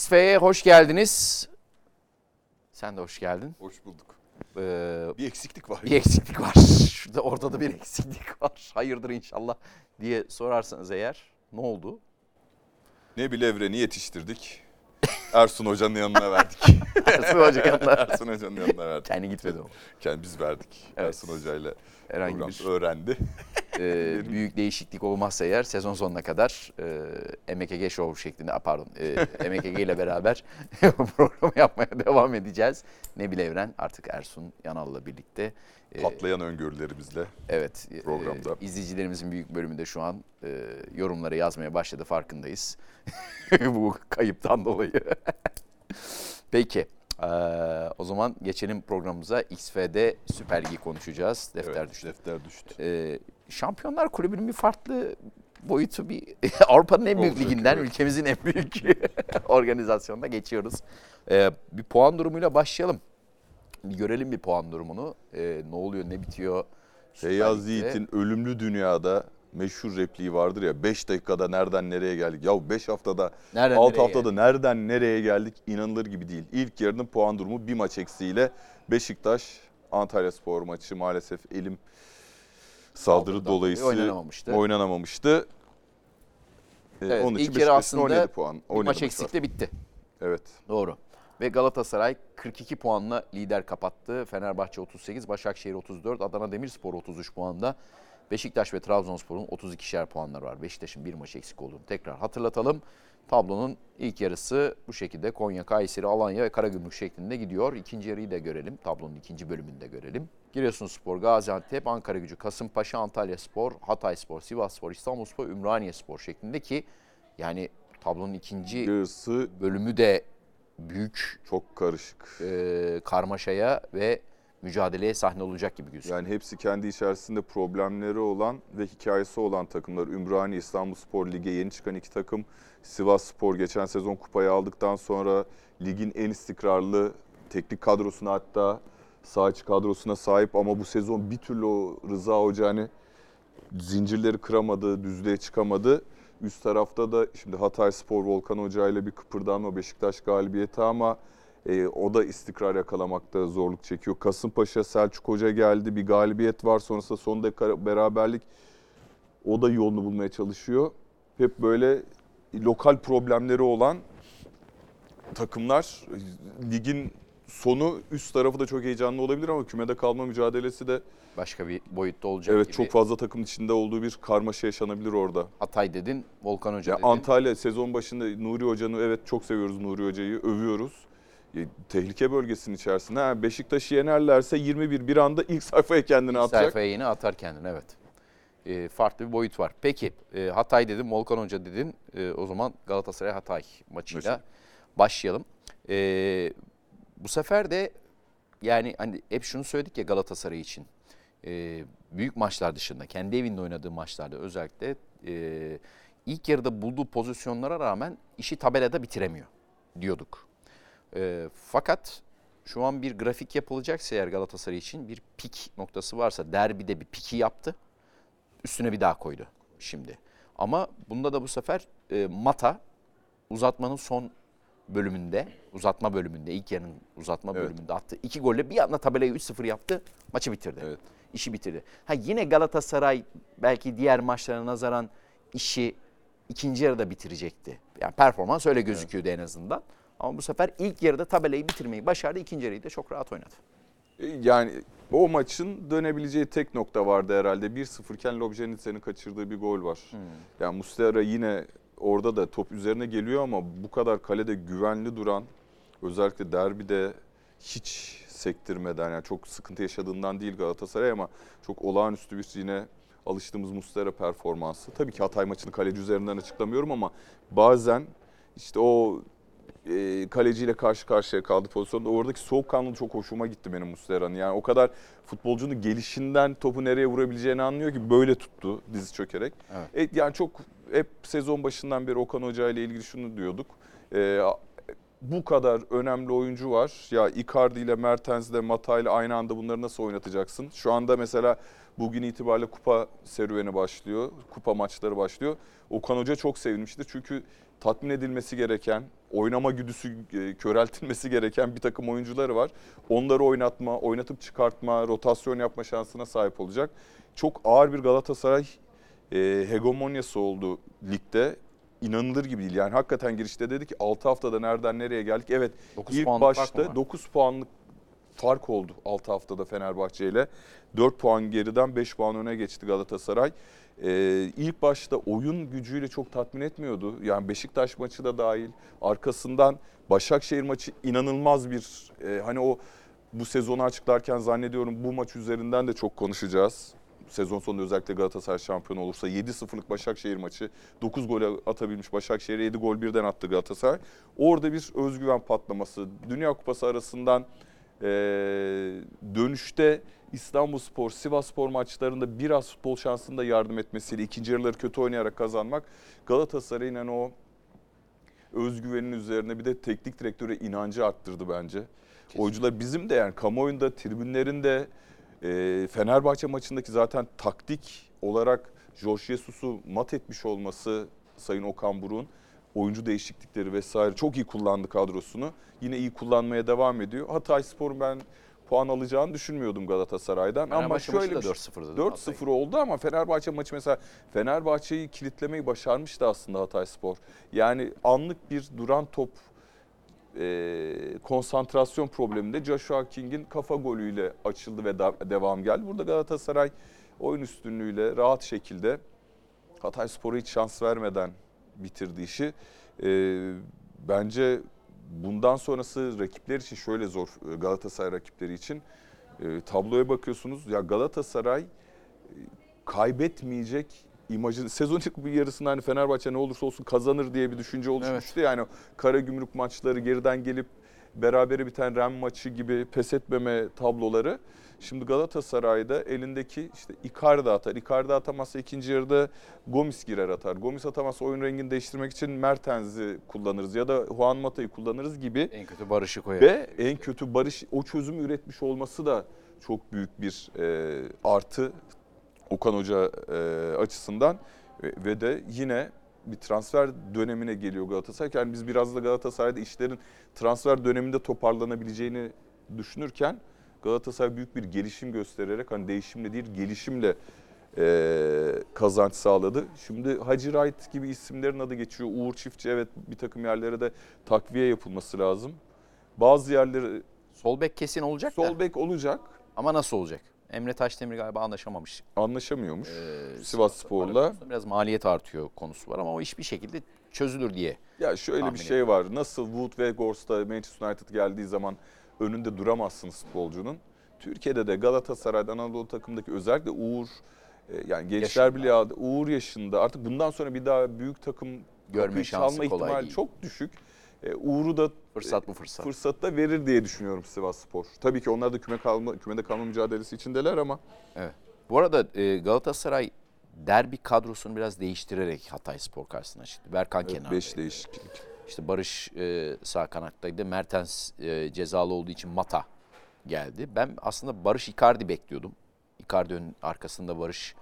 XF'ye hoş geldiniz. Sen de hoş geldin. Hoş bulduk. Ee, Bir eksiklik var. bir eksiklik var. Şurada ortada bir eksiklik var. Hayırdır inşallah diye sorarsanız eğer ne oldu? Ne Evreni yetiştirdik. Ersun Hoca'nın yanına verdik. Ersun Hoca yanına. Ersun Hoca'nın yanına verdik. Kendi gitmedi o. Kendi biz verdik. Evet. Ersun Hoca'yla Herhangi bir öğrendi. E, büyük değişiklik olmazsa eğer sezon sonuna kadar e, MKG Show şeklinde a, pardon e, MKG ile beraber programı yapmaya devam edeceğiz. Nebil Evren artık Ersun Yanal'la birlikte e, Patlayan öngörülerimizle. Evet. e, programda. e, izleyicilerimizin büyük bölümü de şu an e, yorumları yazmaya başladı farkındayız. Bu kayıptan dolayı. Peki. E, o zaman geçelim programımıza. XF'de Süper Ligi konuşacağız. Defter Evet, düştü. Defter düştü. E, Şampiyonlar Kulübü'nün bir farklı boyutu bir Avrupa'nın en büyük Olacak, liginden evet. ülkemizin en büyük organizasyonuna geçiyoruz. E, bir puan durumuyla başlayalım. Bir görelim bir puan durumunu. E, ne oluyor, ne bitiyor? Feyyaz. Yiğit'in Ölümlü Dünya'da meşhur repliği vardır ya 5 dakikada nereden nereye geldik. Ya 5 haftada Nereden 6 nereye haftada nereden nereye geldik inanılır gibi değil. İlk yarının puan durumu bir maç eksiğiyle Beşiktaş Antalya Spor maçı maalesef elim saldırı Saldırıdan dolayı dolayısıyla oynanamamıştı. oynanamamıştı. Ee, Evet, onun için ilk yarı aslında 17 puan. Bir 17 maç eksikle bitti. Evet. Doğru. Ve Galatasaray 42 puanla lider kapattı. Fenerbahçe 38, Başakşehir 34, Adana Demirspor 33 puanda. Beşiktaş ve Trabzonspor'un 32'şer puanları var. Beşiktaş'ın bir maç eksik olduğunu tekrar hatırlatalım. Tablonun ilk yarısı bu şekilde Konya, Kayseri, Alanya ve Karagümrük şeklinde gidiyor. İkinci yarıyı da görelim. Tablonun ikinci bölümünü de görelim. Giresunspor, Gaziantep, Ankara Gücü, Kasımpaşa, Antalya Spor, Hatay Spor, Sivas Spor, İstanbul Spor, Ümraniye Spor şeklinde ki yani tablonun ikinci Yarısı bölümü de büyük çok karışık. e, karmaşaya ve mücadeleye sahne olacak gibi gözüküyor. Yani hepsi kendi içerisinde problemleri olan ve hikayesi olan takımlar. Ümraniye İstanbul Spor Lig'e yeni çıkan iki takım. Sivas Spor geçen sezon kupayı aldıktan sonra ligin en istikrarlı teknik kadrosuna hatta sağ içi kadrosuna sahip ama bu sezon bir türlü o Rıza Hoca hani zincirleri kıramadı, düzlüğe çıkamadı. Üst tarafta da şimdi Hatay Spor Volkan Hoca ile bir kıpırdanma Beşiktaş galibiyeti ama e, o da istikrar yakalamakta zorluk çekiyor. Kasımpaşa Selçuk Hoca geldi bir galibiyet var sonrasında son dakika beraberlik o da yolunu bulmaya çalışıyor. Hep böyle lokal problemleri olan takımlar ligin sonu üst tarafı da çok heyecanlı olabilir ama kümede kalma mücadelesi de Başka bir boyutta olacak evet gibi. çok fazla takım içinde olduğu bir karmaşa yaşanabilir orada. Hatay dedin, Volkan Hoca Ya dedin. Antalya sezon başında Nuri Hoca'nı evet çok seviyoruz Nuri Hoca'yı, övüyoruz. E, tehlike bölgesinin içerisinde. Ha, Beşiktaş'ı yenerlerse 21 bir anda ilk sayfaya kendini atacak. Sayfaya yeni atar kendini evet. E, farklı bir boyut var. Peki e, Hatay dedim, Volkan Hoca dedin. E, o zaman Galatasaray Hatay maçıyla Maçı. başlayalım. E, bu sefer de yani hani hep şunu söyledik ya Galatasaray için. E, büyük maçlar dışında, kendi evinde oynadığı maçlarda özellikle e, ilk yarıda bulduğu pozisyonlara rağmen işi tabelada bitiremiyor diyorduk. E, fakat şu an bir grafik yapılacaksa eğer Galatasaray için bir pik noktası varsa derbide bir piki yaptı. Üstüne bir daha koydu şimdi. Ama bunda da bu sefer e, Mata uzatmanın son bölümünde, uzatma bölümünde, ilk yarının uzatma Evet. bölümünde attı. iki golle bir anda tabelayı 3-0 yaptı, maçı bitirdi. Evet. İşi bitirdi. Ha yine Galatasaray belki diğer maçlara nazaran işi ikinci yarıda bitirecekti. Yani performans öyle gözüküyordu en azından. Ama bu sefer ilk yarıda tabelayı bitirmeyi başardı. İkinci yarıyı da çok rahat oynadı. E, Yani o maçın dönebileceği tek nokta vardı herhalde. 1-0 iken Lobjanitse'nin kaçırdığı bir gol var. Hmm. Yani Muslera yine orada da top üzerine geliyor ama bu kadar kalede güvenli duran özellikle derbide hiç sektirmeden yani çok sıkıntı yaşadığından değil Galatasaray ama çok olağanüstü bir yine alıştığımız Muslera performansı. Tabii ki Hatay maçını kaleci üzerinden açıklamıyorum ama bazen işte o e, kaleciyle karşı karşıya kaldı pozisyonda. Oradaki soğukkanlılığı çok hoşuma gitti benim Muslera'nın. Yani o kadar futbolcunun gelişinden topu nereye vurabileceğini anlıyor ki böyle tuttu dizi çökerek. Evet. E, yani çok hep sezon başından beri Okan Hoca ile ilgili şunu diyorduk. E, bu kadar önemli oyuncu var. Ya Icardi ile Mertens ile Mata ile aynı anda bunları nasıl oynatacaksın? Şu anda mesela bugün itibariyle kupa serüveni başlıyor. Kupa maçları başlıyor. Okan Hoca çok sevinmiştir. Çünkü tatmin edilmesi gereken, oynama güdüsü e, köreltilmesi gereken bir takım oyuncuları var. Onları oynatma, oynatıp çıkartma, rotasyon yapma şansına sahip olacak. Çok ağır bir Galatasaray e, hegemonyası oldu ligde. İnanılır gibi değil. Yani hakikaten girişte dedi ki 6 haftada nereden nereye geldik. Evet Dokuz ilk başta var? 9 puanlık fark oldu 6 haftada Fenerbahçe ile. 4 puan geriden 5 puan öne geçti Galatasaray. Ee, ilk başta oyun gücüyle çok tatmin etmiyordu. Yani Beşiktaş maçı da dahil. Arkasından Başakşehir maçı inanılmaz bir e, hani o bu sezonu açıklarken zannediyorum bu maç üzerinden de çok konuşacağız. Sezon sonunda özellikle Galatasaray şampiyon olursa 7-0'lık Başakşehir maçı 9 gol atabilmiş Başakşehir'e 7 gol birden attı Galatasaray. Orada bir özgüven patlaması. Dünya Kupası arasından e, dönüşte İstanbulspor, Sivasspor maçlarında biraz futbol şansında yardım etmesiyle ikinci yarıları kötü oynayarak kazanmak Galatasaray'ın hani o özgüvenin üzerine bir de teknik direktöre inancı arttırdı bence. Oyuncular bizim de yani kamuoyunda, tribünlerinde e, Fenerbahçe maçındaki zaten taktik olarak Jorge Jesus'u mat etmiş olması Sayın Okan Buruk'un oyuncu değişiklikleri vesaire çok iyi kullandı kadrosunu. Yine iyi kullanmaya devam ediyor. Hatay Spor ben puan alacağını düşünmüyordum Galatasaray'dan. Ama Fenerbahçe maçı şöyle da bir şey- 4-0'dı. 4-0 oldu ama Fenerbahçe maçı mesela Fenerbahçe'yi kilitlemeyi başarmıştı aslında Hatay Spor. Yani anlık bir duran top e, konsantrasyon probleminde Joshua King'in kafa golüyle açıldı ve da- devam geldi. Burada Galatasaray oyun üstünlüğüyle rahat şekilde Hatay Spor'a hiç şans vermeden bitirdi işi. E, bence bundan sonrası rakipler için şöyle zor e, Galatasaray rakipleri için. E, tabloya bakıyorsunuz ya Galatasaray e, kaybetmeyecek imajı sezon ilk bir yarısında hani Fenerbahçe ne olursa olsun kazanır diye bir düşünce oluşmuştu. Yani o Karagümrük maçları geriden gelip berabere biten Ren maçı gibi pes etmeme tabloları. Şimdi Galatasaray'da elindeki işte Icardi atar. Icardi atamazsa ikinci yarıda Gomis girer atar. Gomis atamazsa oyun rengini değiştirmek için Mertens'i kullanırız ya da Juan Mata'yı kullanırız gibi. En kötü Barış'ı koyar. Ve en kötü Barış o çözümü üretmiş olması da çok büyük bir e, artı Okan Hoca e, açısından ve, ve de yine bir transfer dönemine geliyor Galatasaray. Yani biz biraz da Galatasaray'da işlerin transfer döneminde toparlanabileceğini düşünürken Galatasaray büyük bir gelişim göstererek hani değişimle değil gelişimle e, kazanç sağladı. Şimdi Hacı Wright gibi isimlerin adı geçiyor. Uğur Çiftçi evet bir takım yerlere de takviye yapılması lazım. Bazı yerleri Sol bek kesin olacak sol da. bek olacak Ama nasıl olacak? Emre Taşdemir galiba anlaşamamış. anlaşamıyormuş Ee, Sivas Spor'la. Biraz maliyet artıyor konusu var ama o iş bir şekilde çözülür diye. Ya şöyle bir şey var. Nasıl Wood ve Gors'ta Manchester United geldiği zaman önünde duramazsınız futbolcunun. Türkiye'de de Galatasaray'da Anadolu takımdaki özellikle Uğur e, yani Gençler. Birliği aldı. Uğur yaşında. Artık bundan sonra bir daha büyük takım Görme şansı çalma kolay ihtimali değil. çok düşük. E, Uğur'u da Fırsat bu fırsat. fırsat da verir diye düşünüyorum Sivas Spor. Tabii ki onlar da küme kalma, kümede kalma mücadelesi içindeler ama Evet. Bu arada e, Galatasaray derbi kadrosunu biraz değiştirerek Hatay Spor karşısına çıktı. Berkan evet, kenarda. beş değişiklik. İşte Barış e, sağ kanattaydı. Mertens e, cezalı olduğu için Mata geldi. Ben aslında Barış Icardi bekliyordum. Icardi'nin arkasında Barış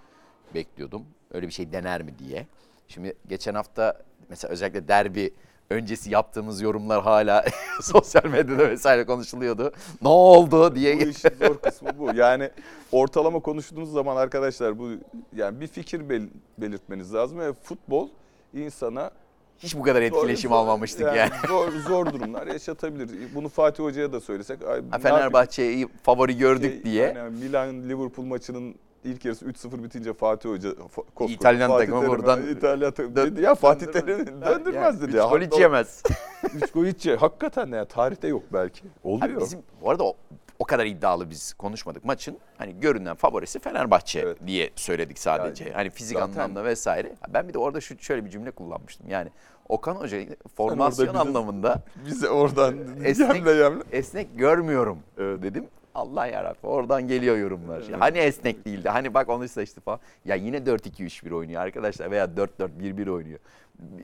bekliyordum. Öyle bir şey dener mi diye. Şimdi geçen hafta mesela özellikle derbi öncesi yaptığımız yorumlar hala sosyal medyada vesaire konuşuluyordu. Ne oldu diye. Bu işin zor kısmı bu. Yani ortalama konuştuğunuz zaman arkadaşlar bu yani bir fikir bel- belirtmeniz lazım ve futbol insana Hiç bu kadar etkileşim almamıştık yani. Zor, zor durumlar yaşatabilir. Bunu Fatih Hoca'ya da söylesek. Ha, Fenerbahçe'yi favori gördük yapayım? diye. Yani Milan Liverpool maçının ilk yarısı 3-0 bitince Fatih Hoca koskoca İtalyan Fatih takımı Terim, buradan İtalyan takımı dön- dedi ya Fatih. Terim döndürmez dedi Üç ya. gol hiç yemez. Üç gol hiç Hakikaten ya tarihte yok belki. Oluyor. Abi bizim bu arada o, kadar iddialı biz konuşmadık. Maçın hani görünen favorisi Fenerbahçe Evet. diye söyledik sadece. Yani hani fizik zaten- anlamda vesaire. Ben bir de orada şu şöyle bir cümle kullanmıştım. Yani Okan Hoca formasyon bizi- anlamında Bize oradan Esnek- yemle yemle. esnek görmüyorum Evet. dedim. Allah yarabbim oradan geliyor yorumlar. Hani esnek değildi. Hani bak onu seçti falan. Ya yine 4-2-3-1 oynuyor arkadaşlar veya 4-4-1-1 oynuyor.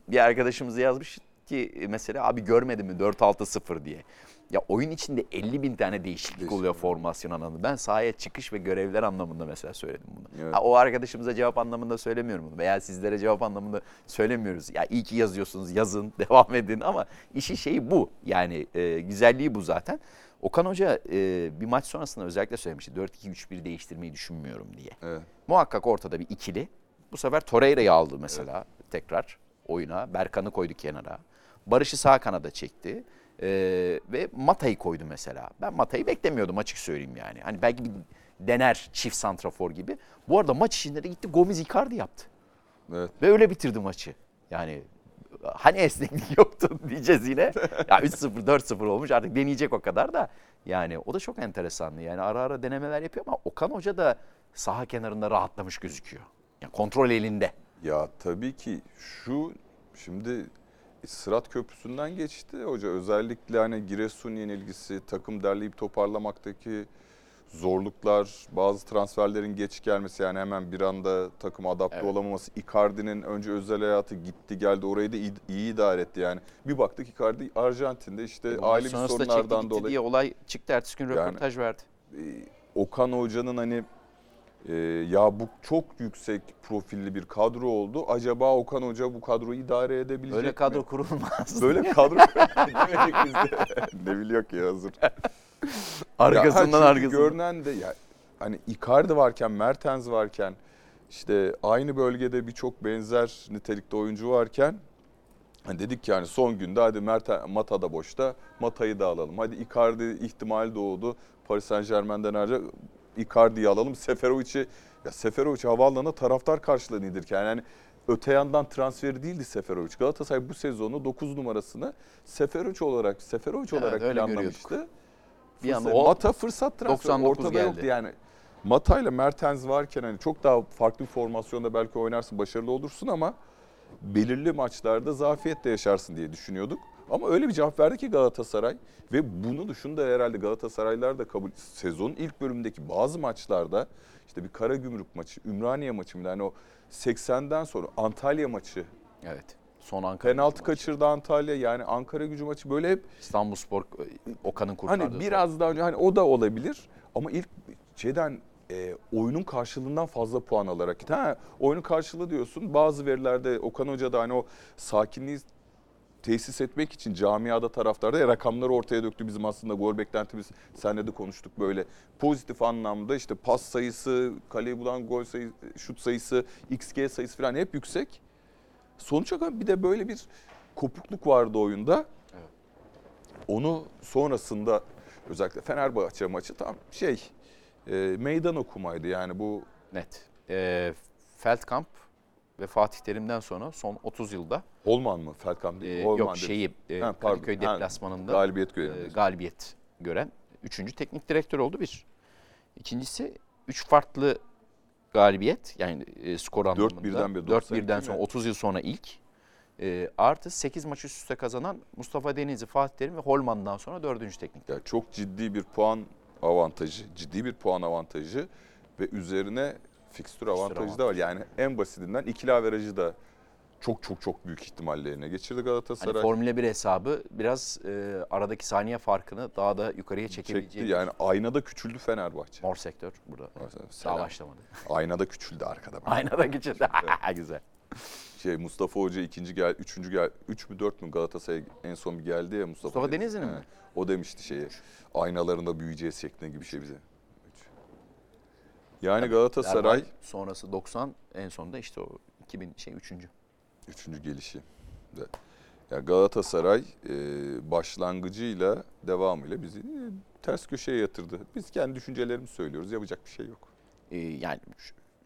Bir arkadaşımız yazmış ki mesela abi görmedin mi 4-6-0 diye. Ya oyun içinde 50 bin tane değişiklik oluyor formasyon anlamında. Ben sahaya çıkış ve görevler anlamında mesela söyledim bunu. Evet. Ha, o arkadaşımıza cevap anlamında söylemiyorum bunu veya sizlere cevap anlamında söylemiyoruz. Ya iyi ki yazıyorsunuz yazın devam edin ama işi şeyi bu yani e, güzelliği bu zaten. Okan Hoca e, bir maç sonrasında özellikle söylemişti 4-2-3-1 değiştirmeyi düşünmüyorum diye. Evet. Muhakkak ortada bir ikili. Bu sefer Torreira'yı aldı mesela tekrar oyuna. Berkan'ı koydu kenara. Barış'ı sağ kanada çekti. Ee, ve Mata'yı koydu mesela. Ben Mata'yı beklemiyordum açık söyleyeyim yani. Hani belki bir dener çift santrafor gibi. Bu arada maç içinde de gitti Gomez Icardi yaptı. Evet. Ve öyle bitirdi maçı. Yani hani esneklik yoktu diyeceğiz yine. Ya 3-0 4-0 olmuş artık deneyecek o kadar da. Yani o da çok enteresandı. Yani ara ara denemeler yapıyor ama Okan Hoca da saha kenarında rahatlamış gözüküyor. Yani kontrol elinde. Ya tabii ki şu şimdi Sırat Köprüsü'nden geçti hoca. Özellikle hani Giresun yenilgisi, takım derleyip toparlamaktaki zorluklar, bazı transferlerin geç gelmesi yani hemen bir anda takım adapte Evet. olamaması. Icardi'nin önce özel hayatı gitti geldi orayı da iyi, iyi idare etti yani. Bir baktık Icardi Arjantin'de işte Bunlar ailevi çekti sorunlardan gitti dolayı. diye olay çıktı. Ertesi gün Yani- röportaj verdi. Ee, Okan Hoca'nın hani e, ya bu çok yüksek profilli bir kadro oldu. Acaba Okan Hoca bu kadroyu idare edebilecek Böyle mi? kadro kurulmaz. Böyle kadro demedik biz de. ne biliyor ki hazır. arkasından arkasından. Görünen de ya hani Icardi varken, Mertens varken işte aynı bölgede birçok benzer nitelikte oyuncu varken hani dedik ki yani son günde hadi Merten, Mata da boşta, Mata'yı da alalım. Hadi Icardi ihtimali doğdu. Paris Saint Germain'den ayrıca Icardi'yi alalım. Seferovic'i ya Seferovic havaalanına taraftar karşıladı indirken yani öte yandan transferi değildi Seferovic. Galatasaray bu sezonu 9 numarasını Seferovic olarak Seferovic Evet, olarak planlamıştı. Bir anda Fırsat- o Mata fırsat transferi 99 ortada geldi. yoktu yani. Mata ile Mertens varken hani çok daha farklı bir formasyonda belki oynarsın, başarılı olursun ama belirli maçlarda zafiyet de yaşarsın diye düşünüyorduk. Ama öyle bir cevap verdi ki Galatasaray ve bunu da şunu da herhalde Galatasaraylılar da kabul sezonun ilk bölümündeki bazı maçlarda işte bir Karagümrük maçı, Ümraniye maçı mı yani o 80'den sonra Antalya maçı, Evet. Son Ankara penaltı maçı. kaçırdı Antalya yani Ankara gücü maçı böyle hep İstanbulspor Okan'ın kurtardığı. Hani biraz daha önce hani o da olabilir ama ilk şeyden e, oyunun karşılığından fazla puan alarak. Ha, oyunun karşılığı diyorsun bazı verilerde Okan Hoca da hani o sakinliği tesis etmek için camiada taraftarda ya rakamları ortaya döktü bizim aslında gol beklentimiz senle de konuştuk böyle pozitif anlamda işte pas sayısı, kaleyi bulan gol sayısı, şut sayısı, XG sayısı falan hep yüksek. Sonuç olarak bir de böyle bir kopukluk vardı oyunda. Onu sonrasında özellikle Fenerbahçe maçı tam şey e, meydan okumaydı yani bu Net. Ee, Feldkamp ve Fatih Terim'den sonra son 30 yılda Holman mı Feldkamp e, değil Holman yok değil. şeyi e, Ha. Kadıköy Ha, deplasmanında galibiyet e, görelim. galibiyet gören üçüncü teknik direktör oldu bir. İkincisi üç farklı galibiyet yani e, skor anlamında. birden bir 4 92 birden sonra mi? 30 yıl sonra ilk. E, artı 8 maç üst üste kazanan Mustafa Denizli, Fatih Terim ve Holman'dan sonra dördüncü teknik Yani çok ciddi bir puan avantajı, ciddi bir puan avantajı ve üzerine fikstür avantajı da var. Yani en basitinden ikili averajı da çok çok çok büyük ihtimalle eline geçirdi Galatasaray. Hani Formula 1 hesabı biraz e, aradaki saniye farkını daha da yukarıya Çekti çekebileceği yani aynada küçüldü Fenerbahçe. mor sektör burada. Daha Selam. başlamadı. Aynada küçüldü arkada. Aynen da geçirdi. Güzel. Şey Mustafa Hoca ikinci gel, üçüncü gel, üç mü dört mü Galatasaray en son bir geldi ya Mustafa. Mustafa Denizli. Denizli'nin mi? O demişti şeyi. Aynalarında büyüyeceğiz şeklinde gibi şey bize. Yani Galatasaray Erbay sonrası 90 en sonunda işte o 2000 şey 3. üçüncü gelişi. De. Yani Galatasaray e, başlangıcıyla devamıyla bizi e, ters köşeye yatırdı. Biz kendi düşüncelerimizi söylüyoruz. Yapacak bir şey yok. Ee, yani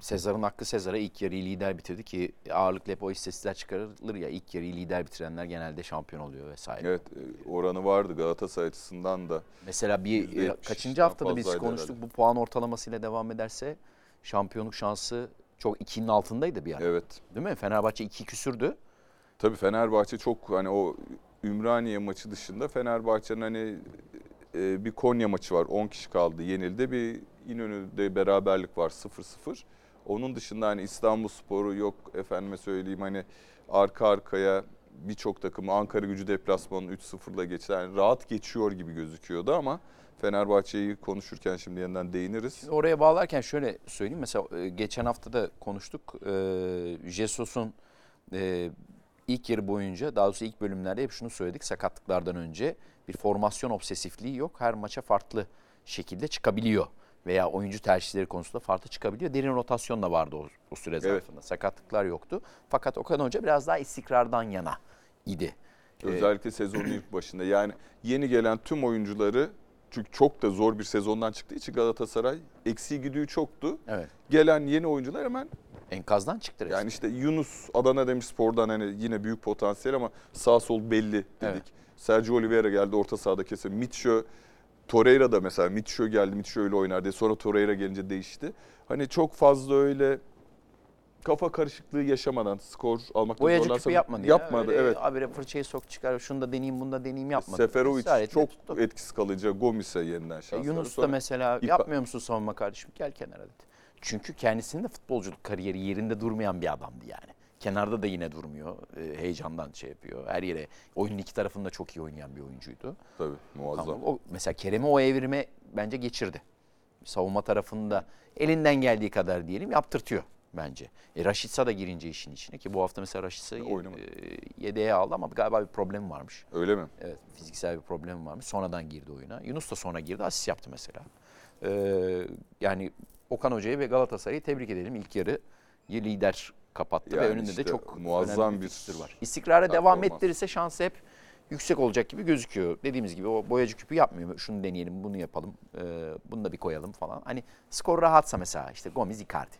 Sezar'ın hakkı Sezar'a ilk yarıyı lider bitirdi ki ağırlıkla hep o istatistikler çıkarılır ya ilk yarıyı lider bitirenler genelde şampiyon oluyor vesaire. Evet e, oranı vardı Galatasaray açısından da. Mesela bir e, %70'den kaçıncı haftada biz konuştuk herhalde. bu puan ortalamasıyla devam ederse şampiyonluk şansı çok 2'nin altındaydı bir ara. Evet. Değil mi? Fenerbahçe 2 küsürdü. Tabii Fenerbahçe çok hani o Ümraniye maçı dışında Fenerbahçe'nin hani e, bir Konya maçı var. 10 kişi kaldı. Yenildi. Bir İnönü'de beraberlik var 0-0. Onun dışında hani İstanbul Sporu yok efendime söyleyeyim hani arka arkaya birçok takımı Ankara gücü deplasmanını 3-0'la geçti. Yani rahat geçiyor gibi gözüküyordu ama Fenerbahçe'yi konuşurken şimdi yeniden değiniriz. Oraya bağlarken şöyle söyleyeyim. Mesela e, geçen hafta da konuştuk. E, Jesus'un e, ilk yarı boyunca daha doğrusu ilk bölümlerde hep şunu söyledik. Sakatlıklardan önce bir formasyon obsesifliği yok. Her maça farklı şekilde çıkabiliyor. Veya oyuncu tercihleri konusunda farklı çıkabiliyor. Derin rotasyon da vardı o, o süre zarfında. Sakatlıklar yoktu. Fakat Okan Hoca biraz daha istikrardan yana idi. Özellikle sezonun ilk başında. Yani yeni gelen tüm oyuncuları çünkü çok da zor bir sezondan çıktığı için Galatasaray eksiği güdüğü çoktu. Evet. Gelen yeni oyuncular hemen Enkazdan çıktı resmen. yani işte Yunus Adana Demirspor'dan hani yine büyük potansiyel ama sağ sol belli dedik. Evet. Sergio Oliveira geldi orta sahada kesin. Mitchell Torreira da mesela Mitchell geldi Mitchell öyle oynar diye sonra Torreira gelince değişti. Hani çok fazla öyle kafa karışıklığı yaşamadan skor Boyacı zorlansa da- yapmadı, Yapmadı ya. Öyle evet. Habire fırçayı sok çıkar, şunu da deneyeyim, bunu da deneyeyim yapmadı. Seferovic çok tuttu. etkisiz kalıcı. Gomis'e yeniden E, şans Yunus verdi. da mesela İpa- yapmıyor musun savunma kardeşim? Gel kenara dedi. Çünkü kendisinin de futbolculuk kariyeri yerinde durmayan bir adamdı yani. Kenarda da yine durmuyor. E, heyecandan şey yapıyor. Her yere oyunun iki tarafında çok iyi oynayan bir oyuncuydu. Tabii muazzam. Ama o, mesela Kerem'i o evrime bence geçirdi. Savunma tarafında elinden geldiği kadar diyelim yaptırtıyor bence. E, Raşitsa da girince işin içine ki bu hafta mesela Raşitsa'yı Oynamadı. e, yedeğe aldı ama galiba bir problemi varmış. Öyle mi? Evet fiziksel bir problem varmış. Sonradan girdi oyuna. Yunus da sonra girdi. Asist yaptı mesela. Ee, yani Okan Hoca'yı ve Galatasaray'ı tebrik edelim. İlk yarı lider kapattı ve Yani önünde işte de çok muazzam bir fikstür var. İstikrara devam performans. ettirirse şansı hep yüksek olacak gibi gözüküyor. Dediğimiz gibi o boyacı küpü yapmıyor. Şunu deneyelim, bunu yapalım, e, bunu da bir koyalım falan. Hani skor rahatsa mesela işte Gomis Icardi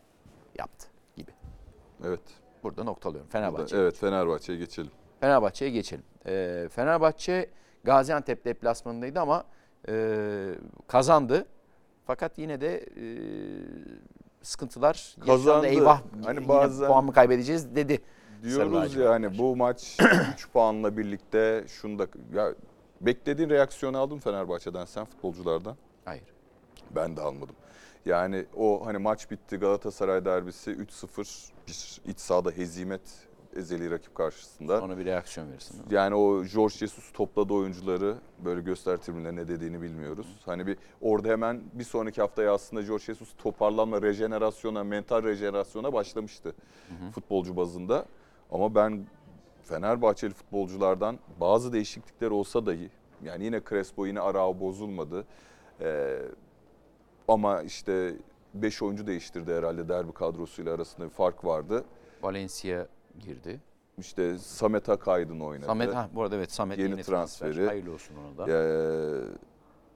yaptı gibi. Evet. Burada noktalıyorum. Burada- Fenerbahçe. Evet Fenerbahçe'ye geçelim. Fenerbahçe'ye geçelim. Ee, Fenerbahçe Gaziantep deplasmanındaydı ama e, kazandı. Fakat yine de e, sıkıntılar. Kazandı. Eyvah Hani bazen- puan mı kaybedeceğiz dedi. Diyoruz yani maç. bu maç 3 puanla birlikte şunu da ya beklediğin reaksiyonu aldın Fenerbahçe'den sen futbolculardan. Hayır. Ben de almadım. Yani o hani maç bitti Galatasaray derbisi 3-0 bir iç sahada hezimet ezeli rakip karşısında. Sonra bir reaksiyon verirsin. değil mi? Yani o George Jesus topladı oyuncuları böyle göster tribünlerine ne dediğini bilmiyoruz. Hani bir orada hemen bir sonraki haftaya aslında George Jesus toparlanma, rejenerasyona, mental rejenerasyona başlamıştı futbolcu bazında. Ama ben Fenerbahçeli futbolculardan bazı değişiklikler olsa dahi yani yine Crespo yine Arao bozulmadı. Ee, ama işte 5 oyuncu değiştirdi herhalde derbi kadrosuyla arasında bir fark vardı. Valencia girdi. İşte Samet Akaydın oynadı. Samet ha bu arada evet Samet Yeni yeni, transfer. transferi. Hayırlı olsun ona da. Ee,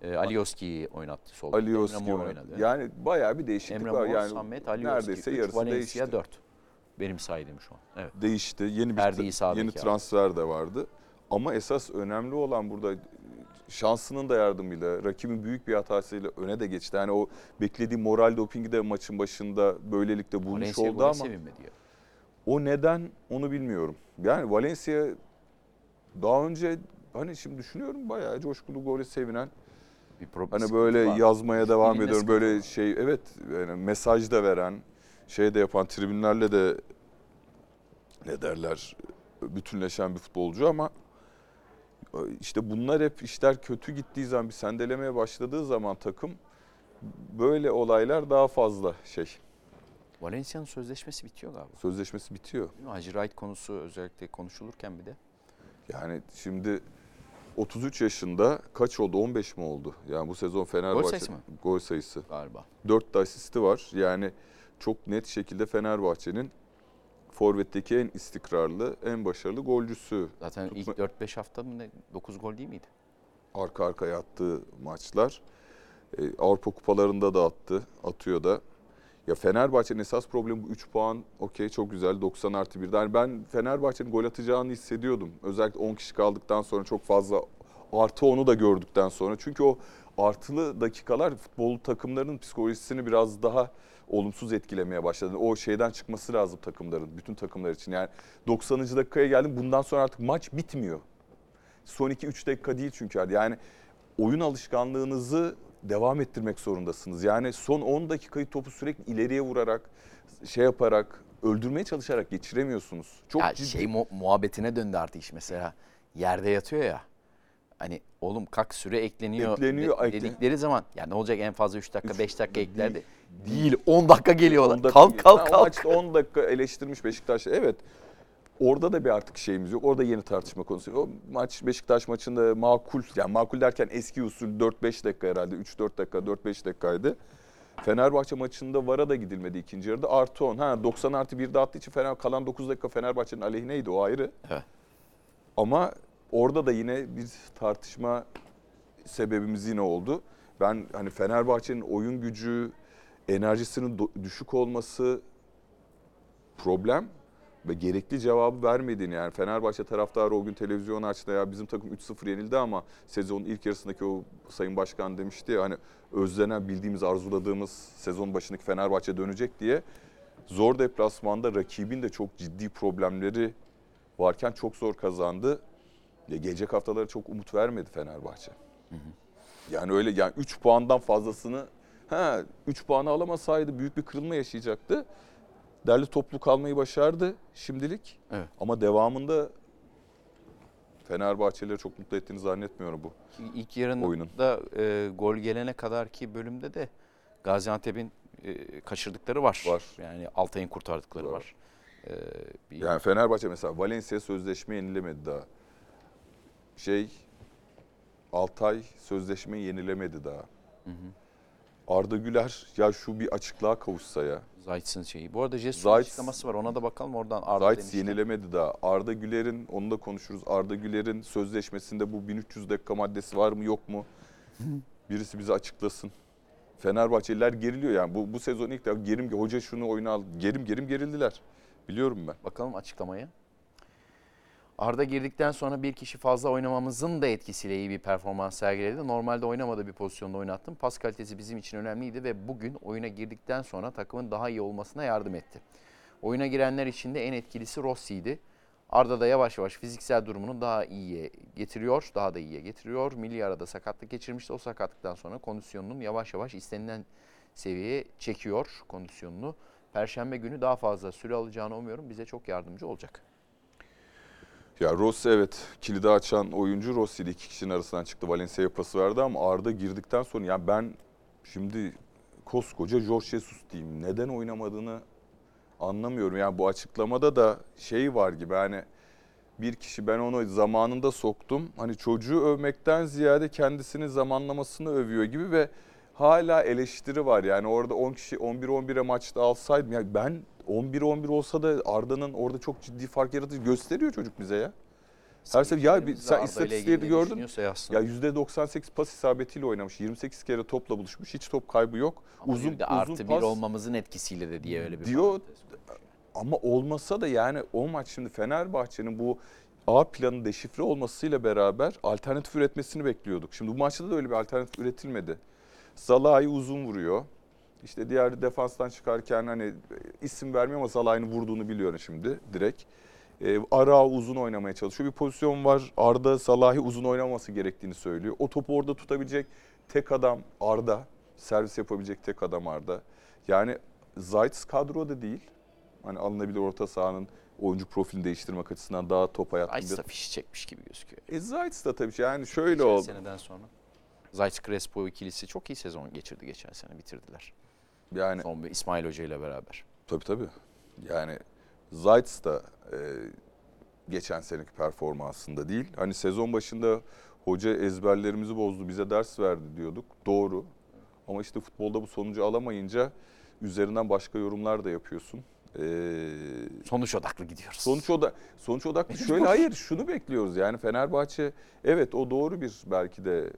Ee, Alioski'yi oynattı solda. Alioski oynadı. Yani bayağı bir değişiklik Emre var. Mor, Yani Samet, Alioski, neredeyse 3, yarısı Valencia değişti. 4. Benim saydığım şu an. Evet. değişti. Yeni bir yeni abi. transfer de vardı. Ama esas önemli olan burada şansının da yardımıyla, rakibin büyük bir hatasıyla öne de geçti. Yani o beklediği moral dopingi de maçın başında böylelikle bulmuş Valencia oldu ama sevinmedi ya. O neden onu bilmiyorum. Yani Valencia daha önce hani şimdi düşünüyorum bayağı coşkulu golü sevinen Bir problem Hani böyle var. yazmaya devam Dilinde ediyorum. Böyle var. şey evet yani mesaj da veren, şey de yapan tribünlerle de ne derler bütünleşen bir futbolcu ama işte bunlar hep işler kötü gittiği zaman bir sendelemeye başladığı zaman takım böyle olaylar daha fazla şey. Valencia'nın sözleşmesi bitiyor galiba. Sözleşmesi bitiyor. Hacı Wright konusu özellikle konuşulurken bir de. Yani şimdi 33 yaşında kaç oldu? 15 mi oldu? Yani bu sezon Fenerbahçe sayısı mı? Gol sayısı. Galiba. 4 de asisti var. Yani çok net şekilde Fenerbahçe'nin forvetteki en istikrarlı, en başarılı golcüsü. Zaten Tutma- ilk 4-5 hafta mı ne 9 gol değil miydi? Arka arkaya attığı maçlar. Ee, Avrupa kupalarında da attı, atıyor da. Ya Fenerbahçe'nin esas problemi bu 3 puan. Okey çok güzel 90 artı 1'den. Yani ben Fenerbahçe'nin gol atacağını hissediyordum. Özellikle 10 kişi kaldıktan sonra çok fazla artı onu da gördükten sonra. Çünkü o artılı dakikalar futbol takımlarının psikolojisini biraz daha olumsuz etkilemeye başladı. O şeyden çıkması lazım takımların, bütün takımlar için. Yani 90. dakikaya geldim bundan sonra artık maç bitmiyor. Son 2-3 dakika değil çünkü. Yani oyun alışkanlığınızı devam ettirmek zorundasınız. Yani son 10 dakikayı topu sürekli ileriye vurarak, şey yaparak, öldürmeye çalışarak geçiremiyorsunuz. Çok ya ciddi. şey mu- muhabbetine döndü artık iş mesela. Yerde yatıyor ya. Hani oğlum kalk süre ekleniyor, Ekleniyor, de- dedikleri zaman ya ne olacak en fazla 3 dakika Üç- 5 dakika eklerdi. Değil 10 dakika geliyorlar. 10 dakika- kalk kalk kalk. maçta 10 dakika eleştirmiş Beşiktaş. Evet. Orada da bir artık şeyimiz yok. Orada yeni tartışma konusu. O maç Beşiktaş maçında makul, yani makul derken eski usul 4-5 dakika herhalde. 3-4 dakika, 4-5 dakikaydı. Fenerbahçe maçında VAR'a da gidilmedi ikinci yarıda. Artı 10. Ha 90 artı 1 attığı için Fener, kalan 9 dakika Fenerbahçe'nin aleyhineydi o ayrı. Ama orada da yine bir tartışma sebebimiz yine oldu. Ben hani Fenerbahçe'nin oyun gücü, enerjisinin düşük olması problem ve gerekli cevabı vermediğini yani Fenerbahçe taraftarı o gün televizyonu açtı ya bizim takım 3-0 yenildi ama sezonun ilk yarısındaki o Sayın Başkan demişti ya hani özlenen bildiğimiz arzuladığımız sezon başındaki Fenerbahçe dönecek diye zor deplasmanda rakibin de çok ciddi problemleri varken çok zor kazandı. Ya gelecek haftalara çok umut vermedi Fenerbahçe. Yani öyle yani 3 puandan fazlasını ha 3 puanı alamasaydı büyük bir kırılma yaşayacaktı. Derli toplu kalmayı başardı şimdilik. Evet. Ama devamında Fenerbahçelileri çok mutlu ettiğini zannetmiyorum bu. İlk yarında Oyunun. e, gol gelene kadar ki bölümde de Gaziantep'in e, kaçırdıkları var. Var. Yani Altay'ın kurtardıkları var. Var. E, bir- Yani Fenerbahçe mesela Valencia sözleşme yenilemedi daha. Şey Altay sözleşme yenilemedi daha. Arda Güler ya şu bir açıklığa kavuşsa ya. Zayt'sın şeyi. Bu arada Jesus'un Zayt- açıklaması var. Ona da bakalım oradan Arda Zayt demişken. yenilemedi daha. Arda Güler'in onu da konuşuruz. Arda Güler'in sözleşmesinde bu 1300 dakika maddesi var mı yok mu? Birisi bize açıklasın. Fenerbahçeliler geriliyor yani bu bu sezon ilk defa gerim hoca şunu oyuna al. Gerim gerim gerildiler. Biliyorum ben. Bakalım açıklamayı. Arda girdikten sonra bir kişi fazla oynamamızın da etkisiyle iyi bir performans sergiledi. Normalde oynamadığı bir pozisyonda oynattım. Pas kalitesi bizim için önemliydi ve bugün oyuna girdikten sonra takımın daha iyi olmasına yardım etti. Oyuna girenler için de en etkilisi Rossi'ydi. Arda da yavaş yavaş fiziksel durumunu daha iyiye getiriyor, daha da iyiye getiriyor. Milli arada sakatlık geçirmişti. O sakatlıktan sonra kondisyonunun yavaş yavaş istenilen seviyeye çekiyor kondisyonunu. Perşembe günü daha fazla süre alacağını umuyorum. Bize çok yardımcı olacak. Ya Rossi evet kilidi açan oyuncu Rossi'ydi. iki kişinin arasından çıktı. Valencia'ya pası verdi ama Arda girdikten sonra ya ben şimdi koskoca Jorge Jesus diyeyim. Neden oynamadığını anlamıyorum. Yani bu açıklamada da şey var gibi hani bir kişi ben onu zamanında soktum. Hani çocuğu övmekten ziyade kendisini zamanlamasını övüyor gibi ve hala eleştiri var. Yani orada 10 kişi 11-11'e maçta alsaydım. Yani ben 11-11 olsa da Arda'nın orada çok ciddi fark yaratıcı gösteriyor çocuk bize ya. Her sefer ya bir, sen istatistikleri gördün. Ya %98 pas isabetiyle oynamış. 28 kere topla buluşmuş. Hiç top kaybı yok. Ama uzun uzun artı pas. bir olmamızın etkisiyle de diye öyle bir Diyor. Ama olmasa da yani o maç şimdi Fenerbahçe'nin bu A planı deşifre olmasıyla beraber alternatif üretmesini bekliyorduk. Şimdi bu maçta da öyle bir alternatif üretilmedi. Salah'ı uzun vuruyor. İşte diğer defanstan çıkarken hani isim vermiyor ama Salah'ın vurduğunu biliyorum şimdi direkt. Ee, Ara uzun oynamaya çalışıyor. Bir pozisyon var. Arda Salah'ı uzun oynaması gerektiğini söylüyor. O topu orada tutabilecek tek adam Arda. Servis yapabilecek tek adam Arda. Yani Zayt kadroda değil. Hani alınabilir orta sahanın oyuncu profilini değiştirmek açısından daha top hayatında. da fişi çekmiş gibi gözüküyor. E Zayt da tabii yani şöyle Geçen oldu. seneden sonra. Zayt Crespo ikilisi çok iyi sezon geçirdi geçen sene bitirdiler. Yani Son bir İsmail Hoca ile beraber. Tabii tabii. Yani Zayt da e, geçen seneki performansında değil. Hani sezon başında hoca ezberlerimizi bozdu, bize ders verdi diyorduk. Doğru. Ama işte futbolda bu sonucu alamayınca üzerinden başka yorumlar da yapıyorsun. Ee, Sonuç odaklı gidiyoruz. sonuç oda sonuç odaklı şöyle hayır şunu bekliyoruz yani Fenerbahçe evet o doğru bir belki de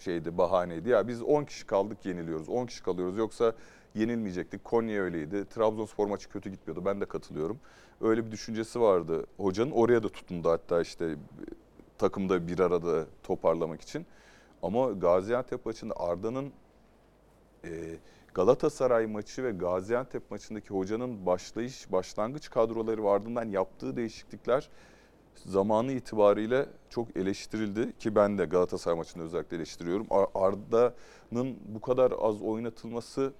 şeydi bahaneydi. Ya biz 10 kişi kaldık yeniliyoruz. 10 kişi kalıyoruz. Yoksa yenilmeyecektik. Konya öyleydi. Trabzonspor maçı kötü gitmiyordu. Ben de katılıyorum. Öyle bir düşüncesi vardı hocanın. Oraya da tutundu hatta işte takımda bir arada toparlamak için. Ama Gaziantep maçında Arda'nın e, Galatasaray maçı ve Gaziantep maçındaki hocanın başlayış, başlangıç kadroları ve ardından yaptığı değişiklikler zamanı itibariyle çok eleştirildi ki ben de Galatasaray maçında özellikle eleştiriyorum. Ar- Arda'nın bu kadar az oynatılması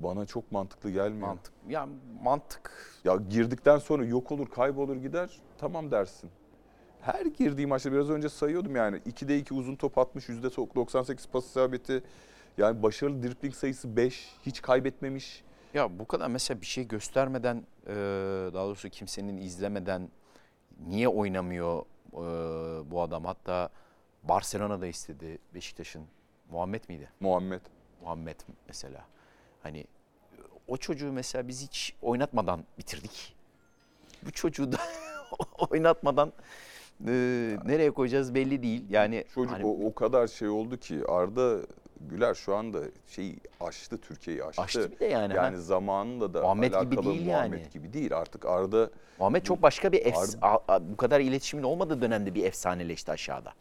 bana çok mantıklı gelmiyor. Mantık. Ya mantık. Ya girdikten sonra yok olur, kaybolur gider. Tamam dersin. Her girdiği maçta biraz önce sayıyordum yani 2'de 2 uzun top atmış, %98 pas isabeti. Yani başarılı dribling sayısı 5, hiç kaybetmemiş. Ya bu kadar mesela bir şey göstermeden e, daha doğrusu kimsenin izlemeden niye oynamıyor e, bu adam? Hatta Barcelona'da istedi Beşiktaş'ın. Muhammed miydi? Muhammed. Muhammed mesela. Hani o çocuğu mesela biz hiç oynatmadan bitirdik. Bu çocuğu da oynatmadan e, nereye koyacağız belli değil. Yani Çocuk hani o, o kadar şey oldu ki Arda Güler şu anda şeyi aştı, Türkiye'yi aştı. açtı bir de yani. ha. Yani zamanında da Muhammed gibi alakalı değil Muhammed yani. gibi değil. Artık Arda Muhammed çok başka bir efs a- a- bu kadar iletişimin olmadığı dönemde bir efsaneleşti aşağıda.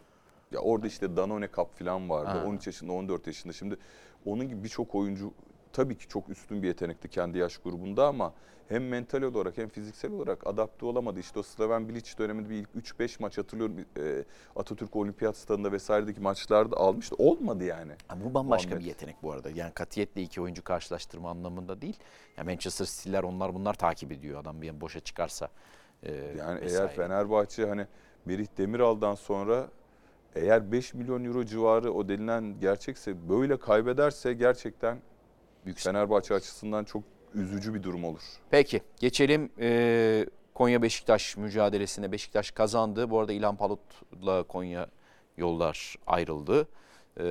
Ya orada işte Danone Cup falan vardı. Ha. 13 yaşında, 14 yaşında. Şimdi onun gibi birçok oyuncu tabii ki çok üstün bir yetenekti kendi yaş grubunda ama hem mental olarak hem fiziksel olarak adapte olamadı. İşte o Slaven Bilic döneminde bir ilk 3-5 maç hatırlıyorum e, Atatürk Olimpiyat Stadında vesairedeki maçlarda almıştı. Olmadı yani. Ha, bu bambaşka Muhammed. bir yetenek bu arada. Yani katiyetle iki oyuncu karşılaştırma anlamında değil. Ya Manchester City'ler onlar bunlar takip ediyor. Adam bir boşa çıkarsa. e, Yani vesaire. eğer Fenerbahçe hani Merih Demiral'dan sonra eğer 5 milyon euro civarı o denilen gerçekse böyle kaybederse gerçekten Büyük Fenerbahçe açısından çok üzücü bir durum olur. Peki geçelim e, Konya Beşiktaş mücadelesine. Beşiktaş kazandı. Bu arada İlhan Palut'la Konya yollar ayrıldı. E,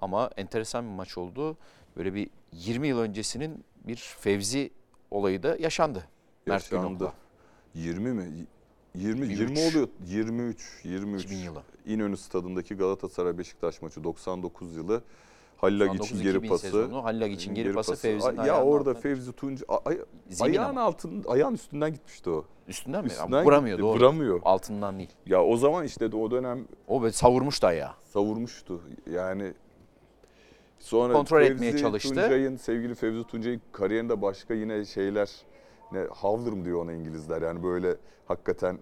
ama enteresan bir maç oldu. Böyle bir 20 yıl öncesinin bir Fevzi olayı da yaşandı. Mert Yaşandı. Günok'la. 20 mi? 20 23. 20 oluyor. 23 23. 2000 yılı. İnönü stadındaki Galatasaray Beşiktaş maçı 99 yılı. Halil Agiç'in 99-2000 geri pası. sezonu Halil Agiç'in geri pası Fevzi'nin Ya ayağının orada altına- Fevzi Tunç ay- ayağın altın ayağın üstünden gitmişti o. Üstünden mi? Üstünden Ama vuramıyor gitti, doğru. vuramıyor. Altından değil. Ya o zaman işte de o dönem O böyle savurmuştu ayağı. savurmuştu. Yani sonra Kontrol Fevzi etmeye çalıştı. Tuncay'ın sevgili Fevzi Tuncay'ın kariyerinde başka yine şeyler ne Havlırım diyor ona İngilizler. Yani böyle hakikaten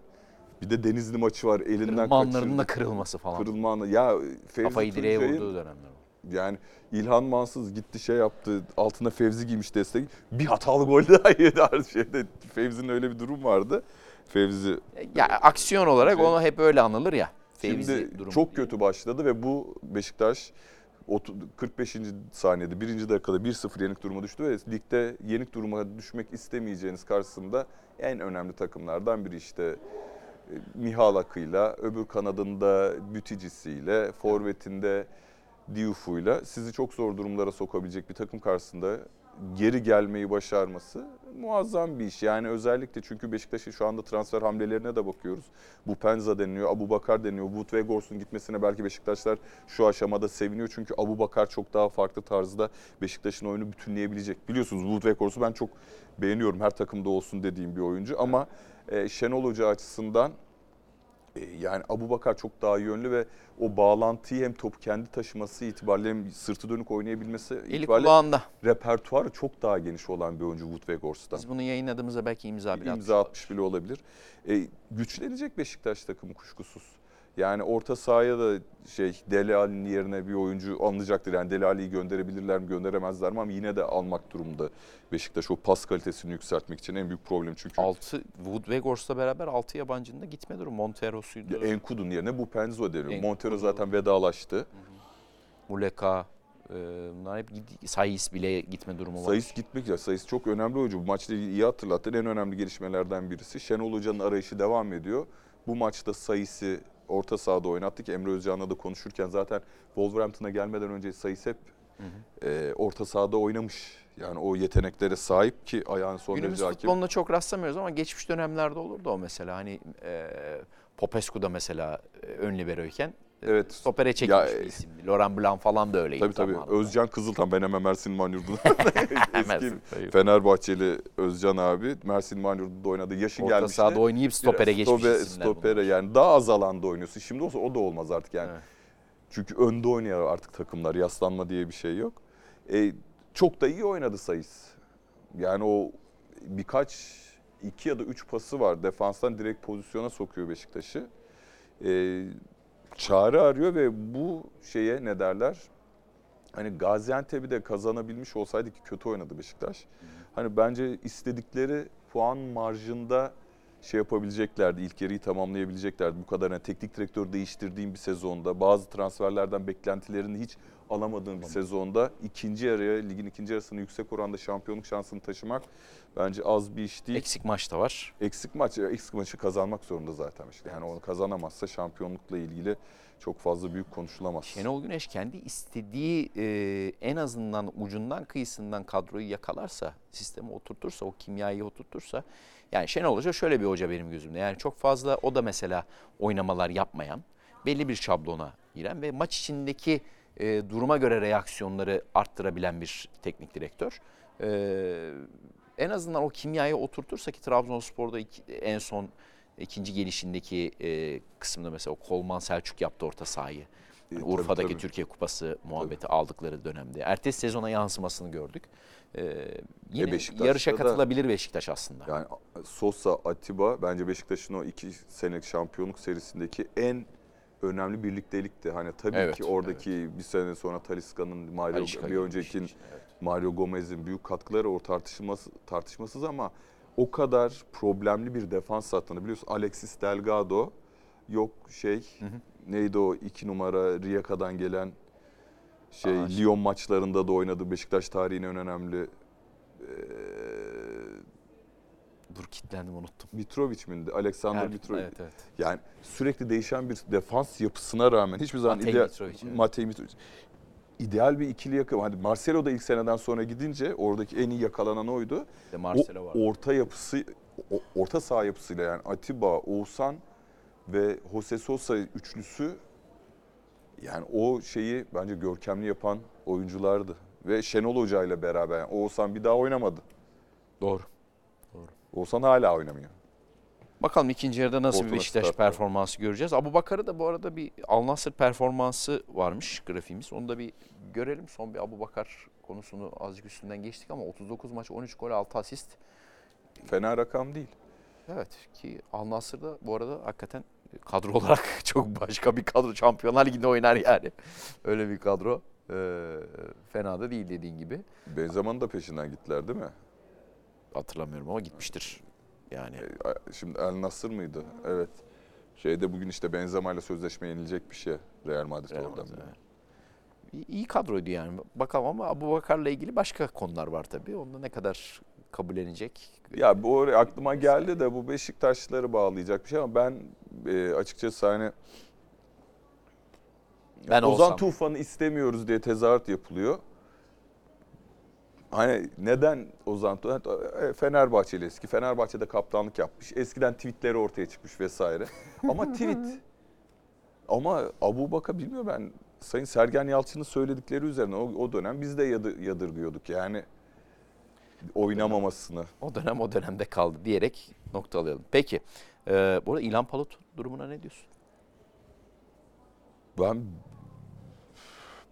bir de Denizli maçı var elinden kaçırdı. da kırılması falan. Kırılma anı. Ya Fevzi Kafayı direğe vurduğu dönemler. Yani İlhan Mansız gitti şey yaptı altına Fevzi giymiş destek. Bir hatalı gol daha yedi artık şeyde. Fevzi'nin öyle bir durum vardı. Fevzi Ya aksiyon olarak Şey- onu hep öyle anılır ya. Fevzi Şimdi durumu. çok kötü başladı ve bu Beşiktaş otu- 45. saniyede birinci dakikada 1-0 yenik duruma düştü ve ligde yenik duruma düşmek istemeyeceğiniz karşısında en önemli takımlardan biri işte e, Mihalak'ıyla, öbür kanadında Büticisiyle, forvetinde Diouf'uyla sizi çok zor durumlara sokabilecek bir takım karşısında geri gelmeyi başarması muazzam bir iş. Yani özellikle çünkü Beşiktaş'ın şu anda transfer hamlelerine de bakıyoruz. Bu Penza deniliyor, Abu Bakar deniyor. Wood ve Gors'un gitmesine belki Beşiktaşlar şu aşamada seviniyor. Çünkü Abu Bakar çok daha farklı tarzda Beşiktaş'ın oyunu bütünleyebilecek. Biliyorsunuz Wood ve Gors'u ben çok beğeniyorum. Her takımda olsun dediğim bir oyuncu. Ama e, Şenol Hoca açısından yani Abu Bakar çok daha yönlü ve o bağlantıyı hem topu kendi taşıması itibariyle hem sırtı dönük oynayabilmesi Eli itibariyle kulağında. repertuarı çok daha geniş olan bir oyuncu Wood ve Gors'tan. Biz bunu yayınladığımızda belki imza bile İmza atmış atmış bile olabilir. E, güçlenecek Beşiktaş takımı kuşkusuz. Yani orta sahaya da şey Dele Alli'nin yerine bir oyuncu alınacaktır. Yani Dele Alli'yi gönderebilirler mi gönderemezler mi ama yine de almak durumunda Beşiktaş o pas kalitesini yükseltmek için en büyük problem çünkü. 6 Wood ve Gors'la beraber 6 yabancının da gitme durumu. Montero'suydu. Ya Enkudu'nun yerine bu Penzo deniyor. Enkudu. Montero zaten vedalaştı. Muleka. e, bunlar hep Sayis bile gitme durumu var. Sayıs gitmek ya. Sayıs çok önemli oyuncu. Bu ilgili iyi hatırlattın. En önemli gelişmelerden birisi. Şenol Hoca'nın arayışı devam ediyor. Bu maçta Sayıs'ı orta sahada oynattık. Emre Özcan'la da konuşurken zaten Wolverhampton'a gelmeden önce Sayıs hep e, orta sahada oynamış. Yani o yeteneklere sahip ki ayağın son Günümüz derece hakim. futboluna çok rastlamıyoruz ama geçmiş dönemlerde olurdu o mesela. Hani e, Popescu da mesela e, ön liberoyken Evet. stopere çekilmiş Ya, bir isim. Laurent Blanc falan da öyleydi. Tabii tabii. zamanında. Özcan Kızıltan ben hemen Mersin Manyurdu'da. Eski. Fenerbahçeli Özcan abi Mersin Manyurdu'da oynadı. Yaşı Orta gelmişti. sahada oynayıp stopere geçmiş Stope- isimler Stopere bunlar. yani daha az alanda oynuyorsun. Şimdi olsa o da olmaz artık yani. Evet. Çünkü önde oynuyor artık takımlar. Yaslanma diye bir şey yok. E, çok da iyi oynadı Sayıs. Yani o birkaç iki ya da üç pası var. Defanstan direkt pozisyona sokuyor Beşiktaş'ı. E, çare arıyor ve bu şeye ne derler? Hani Gaziantep'i de kazanabilmiş olsaydı ki kötü oynadı Beşiktaş. Hani bence istedikleri puan marjında şey yapabileceklerdi. İlk yarıyı tamamlayabileceklerdi. Bu kadar hani teknik direktör değiştirdiğim bir sezonda, bazı transferlerden beklentilerini hiç alamadığım bir sezonda ikinci yarıya, ligin ikinci yarısını yüksek oranda şampiyonluk şansını taşımak bence az bir iş değil. Eksik maç da var. Eksik maç, eksik maçı kazanmak zorunda zaten işte. Yani onu kazanamazsa şampiyonlukla ilgili çok fazla büyük konuşulamaz. Şenol Güneş kendi istediği e, en azından ucundan kıyısından kadroyu yakalarsa, sistemi oturtursa, o kimyayı oturtursa yani Şenol Hoca şöyle bir hoca benim gözümde. Yani çok fazla o da mesela oynamalar yapmayan, belli bir şablona giren ve maç içindeki e, duruma göre reaksiyonları arttırabilen bir teknik direktör. E, en azından o kimyayı oturtursa ki Trabzonspor'da iki, en son ikinci gelişindeki e, kısımda mesela o Kolman Selçuk yaptı orta sahayı. Yani E, Urfa'daki tabii, tabii. Türkiye Kupası muhabbeti aldıkları dönemde. Ertesi sezona yansımasını gördük. Ee, yine Beşiktaş'ta yarışa da- katılabilir Beşiktaş aslında. Yani Sosa, Atiba bence Beşiktaş'ın o iki senelik şampiyonluk serisindeki en önemli birliktelikti. Hani tabii Evet, ki oradaki bir sene sonra Talisca'nın, Mario, Talisca bir gibi önceki bir şey, evet. Mario Gomez'in büyük katkıları o tartışılması, tartışmasız ama o kadar problemli bir defans hattını biliyorsun. Alexis Delgado yok şey neydi o iki numara Riyaka'dan gelen şey Aa, Lyon maçlarında da oynadı. Beşiktaş tarihinin en önemli eee Dur kitlendim unuttum. Mitrovic miydi? Alexander Er- Mitrovic. Evet evet. Yani sürekli değişen bir defans yapısına rağmen hiçbir zaman Matej ideal, Mitrovic, evet. Matej Mitrovic. İdeal bir ikili yakın. Hani Marcelo da ilk seneden sonra gidince oradaki en iyi yakalanan oydu. De Marcelo o var. orta yapısı, o- orta saha yapısıyla yani Atiba, Oğuzhan ve Jose Sosa üçlüsü yani o şeyi bence görkemli yapan oyunculardı. Ve Şenol Hoca ile beraber yani Oğuzhan bir daha oynamadı. Doğru. Oğuzhan hala oynamıyor. Bakalım ikinci yarıda nasıl bir Ortada Beşiktaş startta. performansı göreceğiz. Abu Bakar'ı da bu arada bir Al Nassr performansı varmış grafiğimiz. Onu da bir görelim. Son bir Abu Bakar konusunu azıcık üstünden geçtik ama 39 maç 13 gol 6 asist. Fena rakam değil. Evet ki Al Nassr'da bu arada hakikaten kadro olarak çok başka bir kadro. Şampiyonlar Ligi'nde oynar yani. Öyle bir kadro. Ee, fena da değil dediğin gibi. Benzema'nın da peşinden gittiler değil mi? Hatırlamıyorum ama gitmiştir. Yani E, Şimdi El Nasır mıydı? Evet. Şeyde bugün işte Benzema ile sözleşme yenilecek bir şey Real Madrid Real oradan. Madrid, evet. İyi- kadroydu yani. Bakalım ama Abu Bakar'la ilgili başka konular var tabii. Onda ne kadar kabullenecek? Ya bu oraya aklıma geldi de bu Beşiktaşlıları bağlayacak bir şey ama ben e, açıkçası hani Ben Ozan olsam. Tufan'ı istemiyoruz diye tezahürat yapılıyor. Hani neden Ozan Tufan? E, Fenerbahçeli eski. Fenerbahçe'de kaptanlık yapmış. Eskiden tweetleri ortaya çıkmış vesaire. Ama tweet ama Abu Bakar bilmiyorum ben Sayın Sergen Yalçın'ın söyledikleri üzerine o, o dönem biz de yadı- yadırgıyorduk yani oynamamasını. O dönem o dönemde kaldı diyerek noktalayalım. Peki. Ee, bu arada İlhan Palut durumuna ne diyorsun? Ben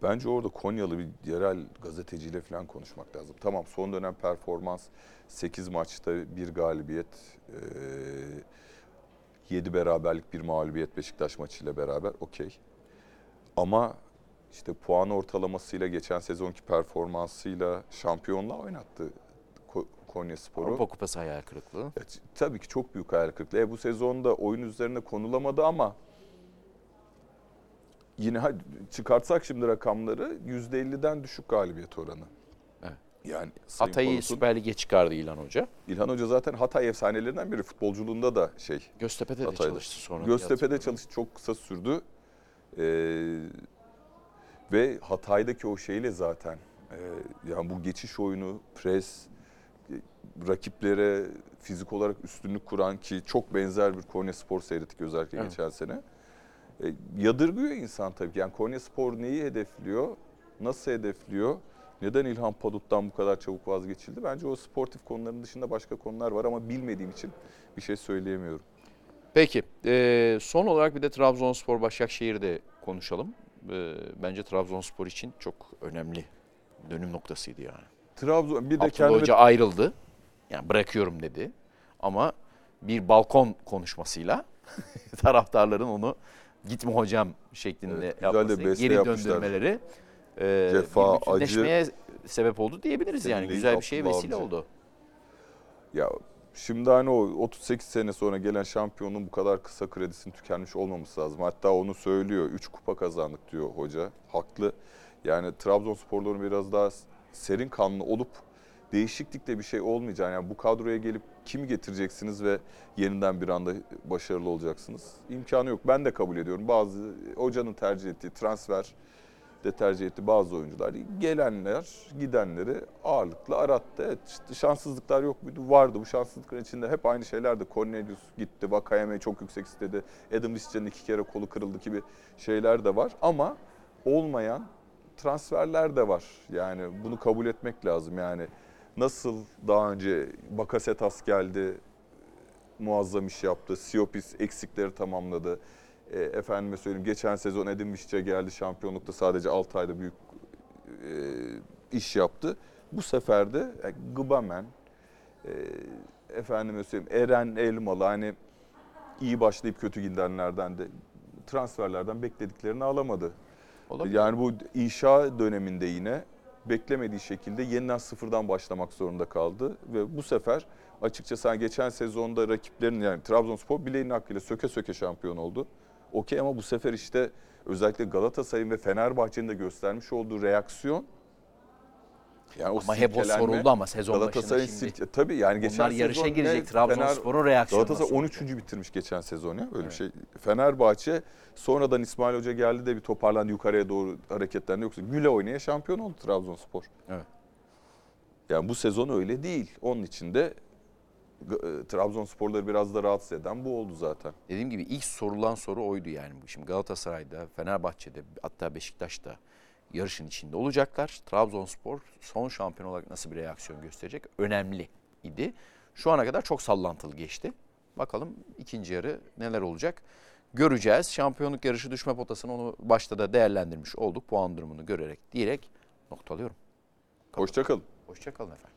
bence orada Konyalı bir yerel gazeteciyle falan konuşmak lazım. Tamam son dönem performans 8 maçta bir galibiyet, 7 beraberlik bir mağlubiyet Beşiktaş maçıyla beraber okey. Ama işte puan ortalamasıyla geçen sezonki performansıyla şampiyonluğa oynattı Ko- Konya Sporu. Avrupa Kupası hayal kırıklığı. Evet, tabii ki çok büyük hayal kırıklığı. E, bu sezonda oyun üzerine konulamadı ama yine çıkartsak şimdi rakamları %50'den düşük galibiyet oranı. Evet. Yani Sayın Hatay'ı Süper Lig'e çıkardı İlhan Hoca. İlhan Hoca zaten Hatay efsanelerinden biri. Futbolculuğunda da şey. Göztepe'de de Hatay'da. çalıştı sonra. Göztepe'de çalıştı. Çok kısa sürdü. Ee, ve Hatay'daki o şeyle zaten e, yani bu geçiş oyunu, pres, e, rakiplere fizik olarak üstünlük kuran ki çok benzer bir Konya Spor seyrettik özellikle Evet. geçen sene. E, yadırgıyor insan tabii. ki. Yani Konya Spor neyi hedefliyor? Nasıl hedefliyor? Neden İlhan Padut'tan bu kadar çabuk vazgeçildi? Bence o sportif konuların dışında başka konular var ama bilmediğim için bir şey söyleyemiyorum. Peki. e, son olarak bir de Trabzonspor Başakşehir'de konuşalım. E, bence Trabzonspor için çok önemli dönüm noktasıydı yani. Trabzon bir de Abdullah kendine Hoca ayrıldı. Yani bırakıyorum dedi. Ama bir balkon konuşmasıyla taraftarların onu gitme hocam şeklinde Evet, yapması, geri yapmışlar. döndürmeleri e, Cefa, bir bütünleşmeye sebep oldu diyebiliriz yani. Güzel bir şeye vesile Avcı. oldu. Ya şimdi hani o 38 sene sonra gelen şampiyonun bu kadar kısa kredisinin tükenmiş olmaması lazım. Hatta onu söylüyor. 3 kupa kazandık diyor hoca. Haklı. Yani Trabzonsporların biraz daha serin kanlı olup değişiklikle bir şey olmayacak. Yani bu kadroya gelip kimi getireceksiniz ve yeniden bir anda başarılı olacaksınız? İmkanı yok. Ben de kabul ediyorum. Bazı hocanın tercih ettiği transfer de tercih etti bazı oyuncular. Gelenler, gidenleri ağırlıklı arattı. Evet, işte şanssızlıklar yok muydu? Vardı. Bu şanssızlıkların içinde hep aynı şeylerdi. Cornelius gitti, Vakayeme çok yüksek istedi. Adam Visca'nın iki kere kolu kırıldı gibi şeyler de var. Ama olmayan transferler de var. Yani bunu kabul etmek lazım. Yani nasıl daha önce Bakasetas geldi, muazzam iş yaptı. Siopis eksikleri tamamladı. E, efendime söyleyeyim geçen sezon Edin Visca geldi şampiyonlukta sadece 6 ayda büyük e, iş yaptı. Bu sefer de e, Gıbamen, e, efendime söyleyeyim Eren Elmalı hani iyi başlayıp kötü gidenlerden de transferlerden beklediklerini alamadı. Olabilir. Yani bu inşa döneminde yine beklemediği şekilde yeniden sıfırdan başlamak zorunda kaldı. Ve bu sefer açıkçası hani geçen sezonda rakiplerin yani Trabzonspor bileğinin hakkıyla söke söke şampiyon oldu. Okey ama bu sefer işte özellikle Galatasaray'ın ve Fenerbahçe'nin de göstermiş olduğu reaksiyon yani Ama hep o soruldu ama sezon başında Galatasaray'ın şimdi. silke, tabii yani geçen Onlar yarışa sezon ne girecek Fener- Trabzonspor'un reaksiyonu Galatasaray nasıl 13. bitirmiş geçen sezon ya öyle bir şey. Fenerbahçe sonradan İsmail Hoca geldi de bir toparlandı yukarıya doğru hareketlendi yoksa güle oynaya şampiyon oldu Trabzonspor. Evet. Yani bu sezon öyle değil. Onun için de e, Trabzonsporları biraz da rahatsız eden bu oldu zaten. Dediğim gibi ilk sorulan soru oydu yani. Şimdi Galatasaray'da, Fenerbahçe'de hatta Beşiktaş'ta yarışın içinde olacaklar. Trabzonspor son şampiyon olarak nasıl bir reaksiyon gösterecek? Önemli idi. Şu ana kadar çok sallantılı geçti. Bakalım ikinci yarı neler olacak? Göreceğiz. Şampiyonluk yarışı düşme potasını onu başta da değerlendirmiş olduk. Puan durumunu görerek diyerek noktalıyorum. Hoşçakalın. Hoşçakalın efendim.